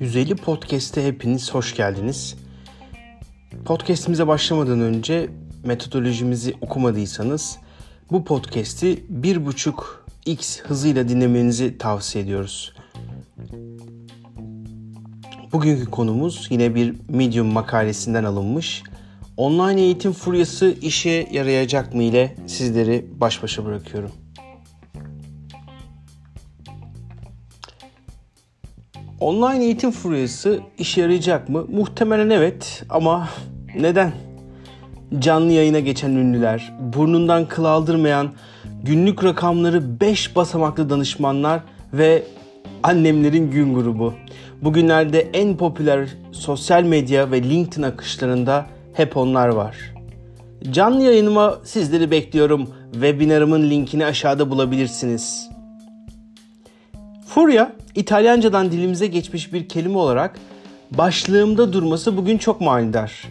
150 Podcast'e hepiniz hoş geldiniz. Podcast'imize başlamadan önce metodolojimizi okumadıysanız bu podcast'i 1.5x hızıyla dinlemenizi tavsiye ediyoruz. Bugünkü konumuz yine bir Medium makalesinden alınmış. Online eğitim furyası işe yarayacak mı ile sizleri baş başa bırakıyorum. Online eğitim furyası işe yarayacak mı? Muhtemelen evet ama neden? Canlı yayına geçen ünlüler, burnundan kıl aldırmayan, günlük rakamları 5 basamaklı danışmanlar ve annemlerin gün grubu. Bugünlerde en popüler sosyal medya ve LinkedIn akışlarında hep onlar var. Canlı yayınıma sizleri bekliyorum. Webinarımın linkini aşağıda bulabilirsiniz. Furya, İtalyancadan dilimize geçmiş bir kelime olarak başlığımda durması bugün çok manidar.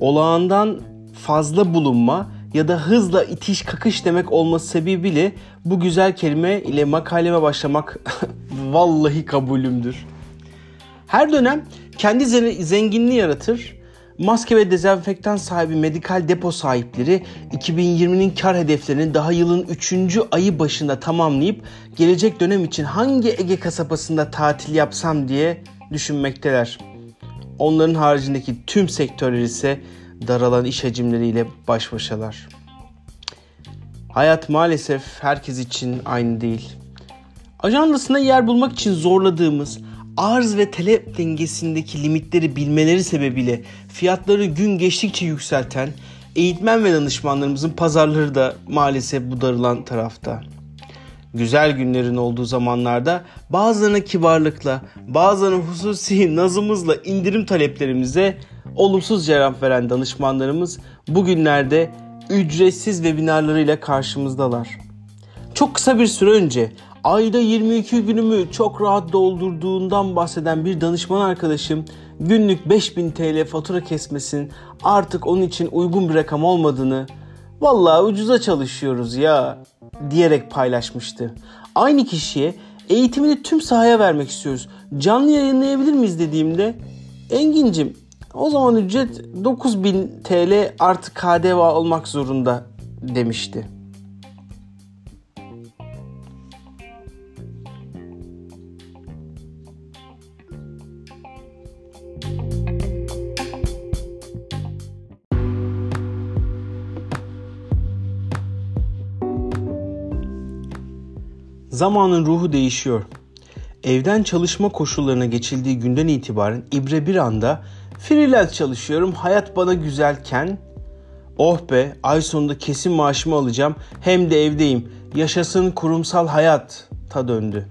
Olağandan fazla bulunma ya da hızla itiş kakış demek olması sebebiyle bu güzel kelime ile makaleme başlamak vallahi kabulümdür. Her dönem kendi zenginliği yaratır. Maske ve dezenfektan sahibi medikal depo sahipleri 2020'nin kar hedeflerini daha yılın 3. ayı başında tamamlayıp gelecek dönem için hangi Ege kasabasında tatil yapsam diye düşünmekteler. Onların haricindeki tüm sektörler ise daralan iş hacimleriyle baş başalar. Hayat maalesef herkes için aynı değil. Ajandasında yer bulmak için zorladığımız arz ve talep dengesindeki limitleri bilmeleri sebebiyle fiyatları gün geçtikçe yükselten eğitmen ve danışmanlarımızın pazarları da maalesef bu darılan tarafta. Güzel günlerin olduğu zamanlarda bazılarına kibarlıkla, bazılarına hususi nazımızla indirim taleplerimize olumsuz cevap veren danışmanlarımız bugünlerde ücretsiz webinarlarıyla karşımızdalar. Çok kısa bir süre önce ayda 22 günümü çok rahat doldurduğundan bahseden bir danışman arkadaşım günlük 5000 TL fatura kesmesin artık onun için uygun bir rakam olmadığını vallahi ucuza çalışıyoruz ya diyerek paylaşmıştı. Aynı kişiye eğitimini tüm sahaya vermek istiyoruz. Canlı yayınlayabilir miyiz dediğimde Engin'cim o zaman ücret 9000 TL artı KDV olmak zorunda demişti. Zamanın ruhu değişiyor. Evden çalışma koşullarına geçildiği günden itibaren İbre bir anda freelance çalışıyorum hayat bana güzelken oh be ay sonunda kesin maaşımı alacağım hem de evdeyim yaşasın kurumsal hayat ta döndü.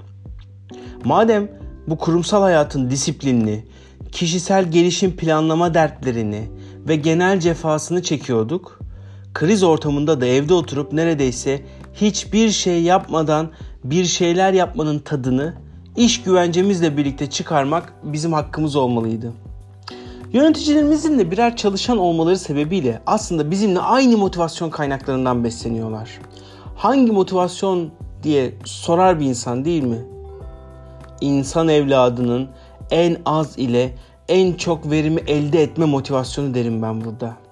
Madem bu kurumsal hayatın disiplinli, kişisel gelişim planlama dertlerini ve genel cefasını çekiyorduk, kriz ortamında da evde oturup neredeyse hiçbir şey yapmadan bir şeyler yapmanın tadını iş güvencemizle birlikte çıkarmak bizim hakkımız olmalıydı. Yöneticilerimizin de birer çalışan olmaları sebebiyle aslında bizimle aynı motivasyon kaynaklarından besleniyorlar. Hangi motivasyon diye sorar bir insan değil mi? İnsan evladının en az ile en çok verimi elde etme motivasyonu derim ben burada.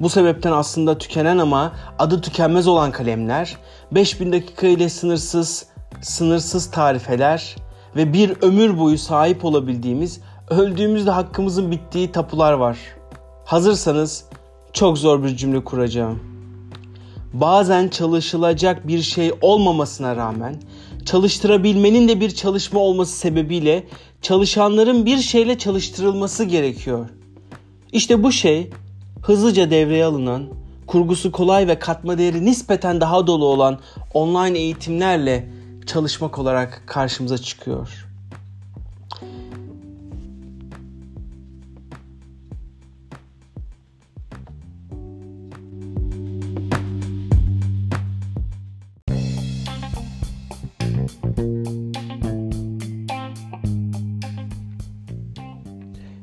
Bu sebepten aslında tükenen ama adı tükenmez olan kalemler, 5000 dakika ile sınırsız, sınırsız tarifeler ve bir ömür boyu sahip olabildiğimiz, öldüğümüzde hakkımızın bittiği tapular var. Hazırsanız çok zor bir cümle kuracağım. Bazen çalışılacak bir şey olmamasına rağmen çalıştırabilmenin de bir çalışma olması sebebiyle çalışanların bir şeyle çalıştırılması gerekiyor. İşte bu şey hızlıca devreye alınan, kurgusu kolay ve katma değeri nispeten daha dolu olan online eğitimlerle çalışmak olarak karşımıza çıkıyor.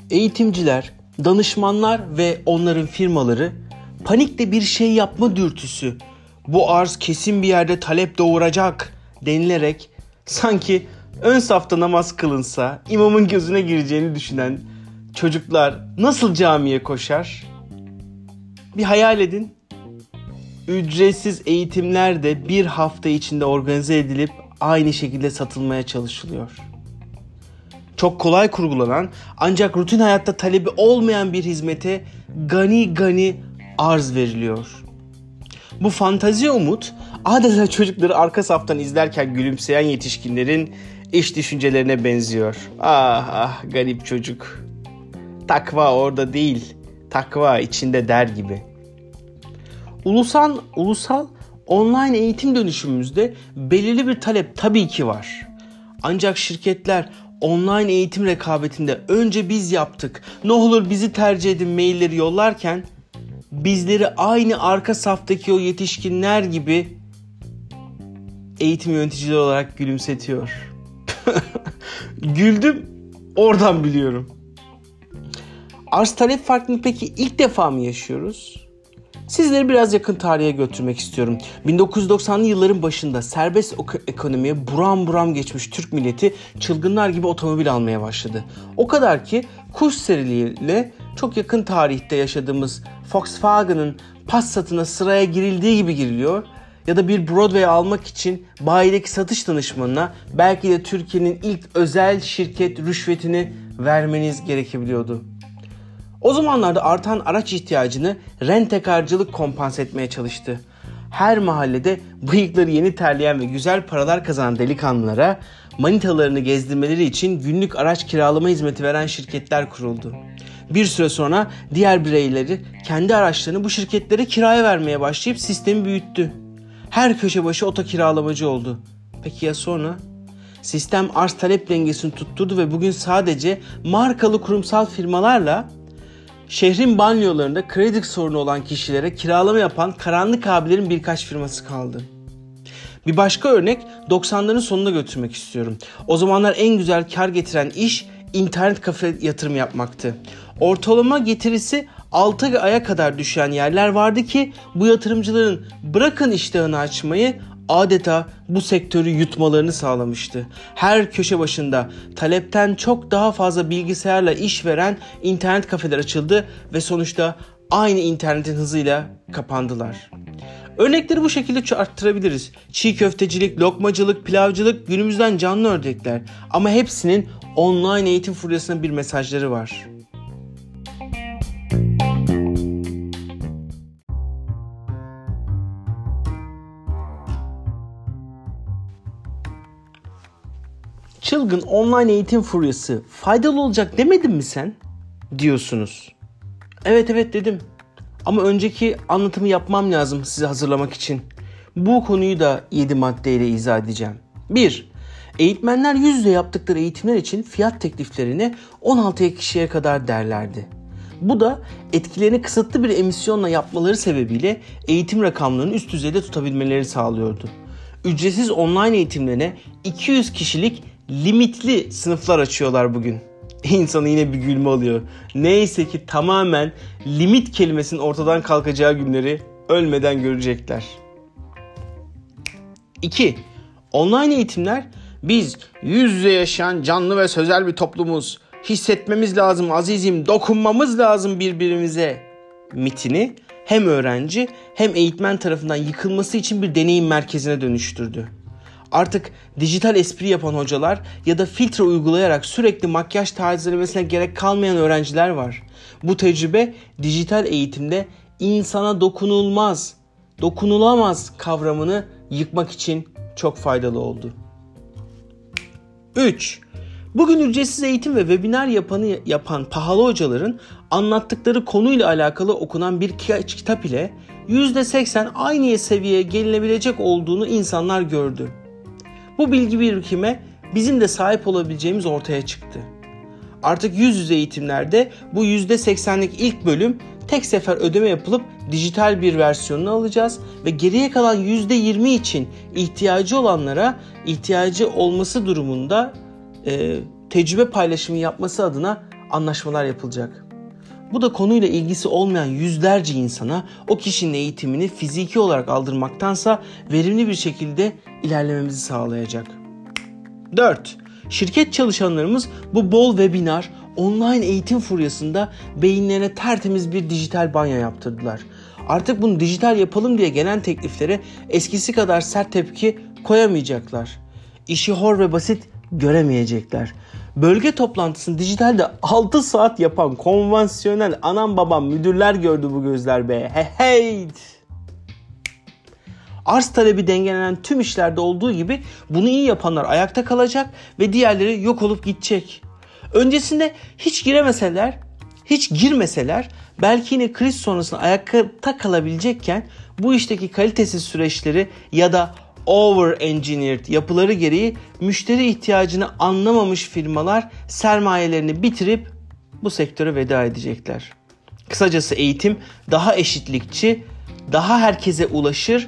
Eğitimciler danışmanlar ve onların firmaları panikle bir şey yapma dürtüsü, bu arz kesin bir yerde talep doğuracak denilerek sanki ön safta namaz kılınsa imamın gözüne gireceğini düşünen çocuklar nasıl camiye koşar? Bir hayal edin. Ücretsiz eğitimler de bir hafta içinde organize edilip aynı şekilde satılmaya çalışılıyor. Çok kolay kurgulanan ancak rutin hayatta talebi olmayan bir hizmete gani gani arz veriliyor. Bu fantazi umut adeta çocukları arka saftan izlerken gülümseyen yetişkinlerin iş düşüncelerine benziyor. Ah ah garip çocuk. Takva orada değil, takva içinde der gibi. Ulusal, ulusal online eğitim dönüşümümüzde belirli bir talep tabii ki var. Ancak şirketler online eğitim rekabetinde önce biz yaptık, ne olur bizi tercih edin mailleri yollarken bizleri aynı arka saftaki o yetişkinler gibi eğitim yöneticileri olarak gülümsetiyor. Güldüm oradan biliyorum. Arz talep farkını peki ilk defa mı yaşıyoruz? Sizleri biraz yakın tarihe götürmek istiyorum. 1990'lı yılların başında serbest ekonomiye buram buram geçmiş Türk milleti çılgınlar gibi otomobil almaya başladı. O kadar ki kuş seriliğiyle çok yakın tarihte yaşadığımız Volkswagen'ın Passat'ına sıraya girildiği gibi giriliyor ya da bir Broadway almak için bayideki satış danışmanına belki de Türkiye'nin ilk özel şirket rüşvetini vermeniz gerekebiliyordu. O zamanlarda artan araç ihtiyacını rentekarcılık kompanse etmeye çalıştı. Her mahallede bıyıkları yeni terleyen ve güzel paralar kazanan delikanlılara manitalarını gezdirmeleri için günlük araç kiralama hizmeti veren şirketler kuruldu. Bir süre sonra diğer bireyleri kendi araçlarını bu şirketlere kiraya vermeye başlayıp sistemi büyüttü. Her köşe başı oto kiralamacı oldu. Peki ya sonra? Sistem arz talep dengesini tutturdu ve bugün sadece markalı kurumsal firmalarla şehrin banyolarında kredi sorunu olan kişilere kiralama yapan karanlık abilerin birkaç firması kaldı. Bir başka örnek 90'ların sonuna götürmek istiyorum. O zamanlar en güzel kar getiren iş internet kafe yatırım yapmaktı. Ortalama getirisi 6 aya kadar düşen yerler vardı ki bu yatırımcıların bırakın iştahını açmayı adeta bu sektörü yutmalarını sağlamıştı. Her köşe başında talepten çok daha fazla bilgisayarla iş veren internet kafeler açıldı ve sonuçta aynı internetin hızıyla kapandılar. Örnekleri bu şekilde arttırabiliriz. Çiğ köftecilik, lokmacılık, pilavcılık günümüzden canlı örnekler. Ama hepsinin online eğitim furyasına bir mesajları var. Çılgın online eğitim furyası faydalı olacak demedin mi sen? Diyorsunuz. Evet evet dedim. Ama önceki anlatımı yapmam lazım sizi hazırlamak için. Bu konuyu da 7 maddeyle izah edeceğim. 1. Eğitmenler yüz yüze yaptıkları eğitimler için fiyat tekliflerini 16 kişiye kadar derlerdi. Bu da etkilerini kısıtlı bir emisyonla yapmaları sebebiyle eğitim rakamlarını üst düzeyde tutabilmeleri sağlıyordu. Ücretsiz online eğitimlerine 200 kişilik limitli sınıflar açıyorlar bugün. İnsanı yine bir gülme alıyor. Neyse ki tamamen limit kelimesinin ortadan kalkacağı günleri ölmeden görecekler. 2. Online eğitimler biz yüz yüze yaşayan canlı ve sözel bir toplumuz. Hissetmemiz lazım azizim, dokunmamız lazım birbirimize mitini hem öğrenci hem eğitmen tarafından yıkılması için bir deneyim merkezine dönüştürdü. Artık dijital espri yapan hocalar ya da filtre uygulayarak sürekli makyaj tazelemesine gerek kalmayan öğrenciler var. Bu tecrübe dijital eğitimde insana dokunulmaz, dokunulamaz kavramını yıkmak için çok faydalı oldu. 3. Bugün ücretsiz eğitim ve webinar yapanı yapan pahalı hocaların anlattıkları konuyla alakalı okunan bir kitap ile %80 aynı seviyeye gelinebilecek olduğunu insanlar gördü. Bu bilgi birikime bizim de sahip olabileceğimiz ortaya çıktı. Artık yüz yüze eğitimlerde bu %80'lik ilk bölüm tek sefer ödeme yapılıp dijital bir versiyonunu alacağız ve geriye kalan %20 için ihtiyacı olanlara ihtiyacı olması durumunda e, tecrübe paylaşımı yapması adına anlaşmalar yapılacak. Bu da konuyla ilgisi olmayan yüzlerce insana o kişinin eğitimini fiziki olarak aldırmaktansa verimli bir şekilde ilerlememizi sağlayacak. 4. Şirket çalışanlarımız bu bol webinar, online eğitim furyasında beyinlerine tertemiz bir dijital banyo yaptırdılar. Artık bunu dijital yapalım diye gelen tekliflere eskisi kadar sert tepki koyamayacaklar. İşi hor ve basit göremeyecekler. Bölge toplantısını dijitalde 6 saat yapan konvansiyonel anam babam müdürler gördü bu gözler be. Hey hey. Arz talebi dengelenen tüm işlerde olduğu gibi bunu iyi yapanlar ayakta kalacak ve diğerleri yok olup gidecek. Öncesinde hiç giremeseler, hiç girmeseler belki yine kriz sonrasında ayakta kalabilecekken bu işteki kalitesiz süreçleri ya da over engineered yapıları gereği müşteri ihtiyacını anlamamış firmalar sermayelerini bitirip bu sektöre veda edecekler. Kısacası eğitim daha eşitlikçi, daha herkese ulaşır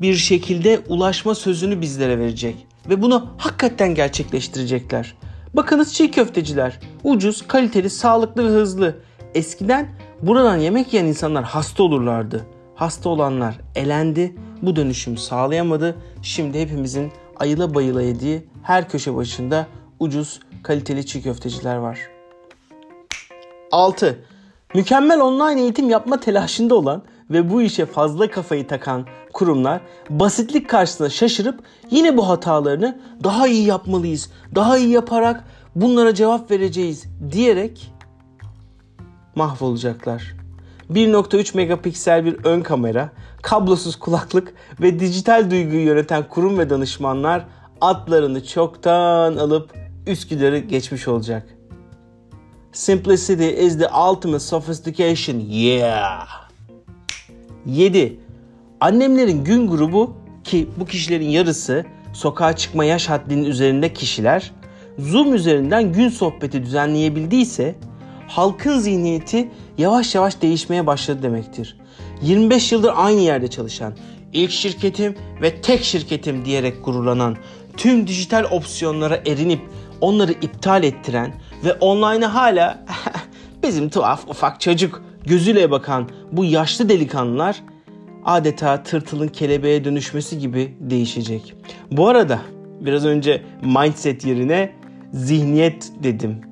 bir şekilde ulaşma sözünü bizlere verecek ve bunu hakikaten gerçekleştirecekler. Bakınız çiğ köfteciler. Ucuz, kaliteli, sağlıklı ve hızlı. Eskiden buradan yemek yiyen insanlar hasta olurlardı. Hasta olanlar elendi. Bu dönüşüm sağlayamadı. Şimdi hepimizin ayıla bayıla yediği her köşe başında ucuz, kaliteli çiğ köfteciler var. 6. Mükemmel online eğitim yapma telaşında olan ve bu işe fazla kafayı takan kurumlar basitlik karşısında şaşırıp yine bu hatalarını daha iyi yapmalıyız, daha iyi yaparak bunlara cevap vereceğiz diyerek mahvolacaklar. 1.3 megapiksel bir ön kamera, kablosuz kulaklık ve dijital duyguyu yöneten kurum ve danışmanlar atlarını çoktan alıp Üsküdar'ı geçmiş olacak. Simplicity is the ultimate sophistication. Yeah. 7. Annemlerin gün grubu ki bu kişilerin yarısı sokağa çıkma yaş haddinin üzerinde kişiler Zoom üzerinden gün sohbeti düzenleyebildiyse halkın zihniyeti yavaş yavaş değişmeye başladı demektir. 25 yıldır aynı yerde çalışan, ilk şirketim ve tek şirketim diyerek gururlanan, tüm dijital opsiyonlara erinip onları iptal ettiren ve online'a hala bizim tuhaf ufak çocuk gözüyle bakan bu yaşlı delikanlılar adeta tırtılın kelebeğe dönüşmesi gibi değişecek. Bu arada biraz önce mindset yerine zihniyet dedim.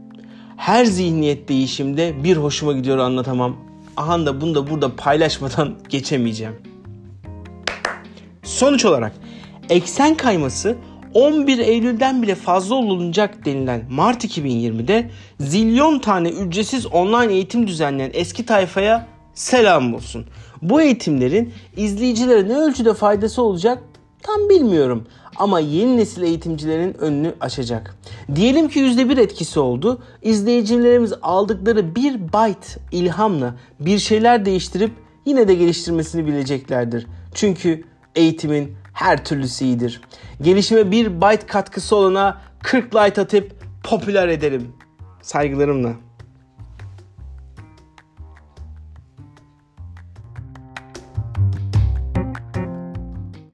Her zihniyet değişimde bir hoşuma gidiyor anlatamam. Aha da bunu da burada paylaşmadan geçemeyeceğim. Sonuç olarak eksen kayması 11 Eylül'den bile fazla olunacak denilen Mart 2020'de zilyon tane ücretsiz online eğitim düzenleyen eski tayfaya selam olsun. Bu eğitimlerin izleyicilere ne ölçüde faydası olacak tam bilmiyorum ama yeni nesil eğitimcilerin önünü açacak. Diyelim ki %1 etkisi oldu. İzleyicilerimiz aldıkları bir byte ilhamla bir şeyler değiştirip yine de geliştirmesini bileceklerdir. Çünkü eğitimin her türlüsü iyidir. Gelişime bir byte katkısı olana 40 light atıp popüler ederim. Saygılarımla.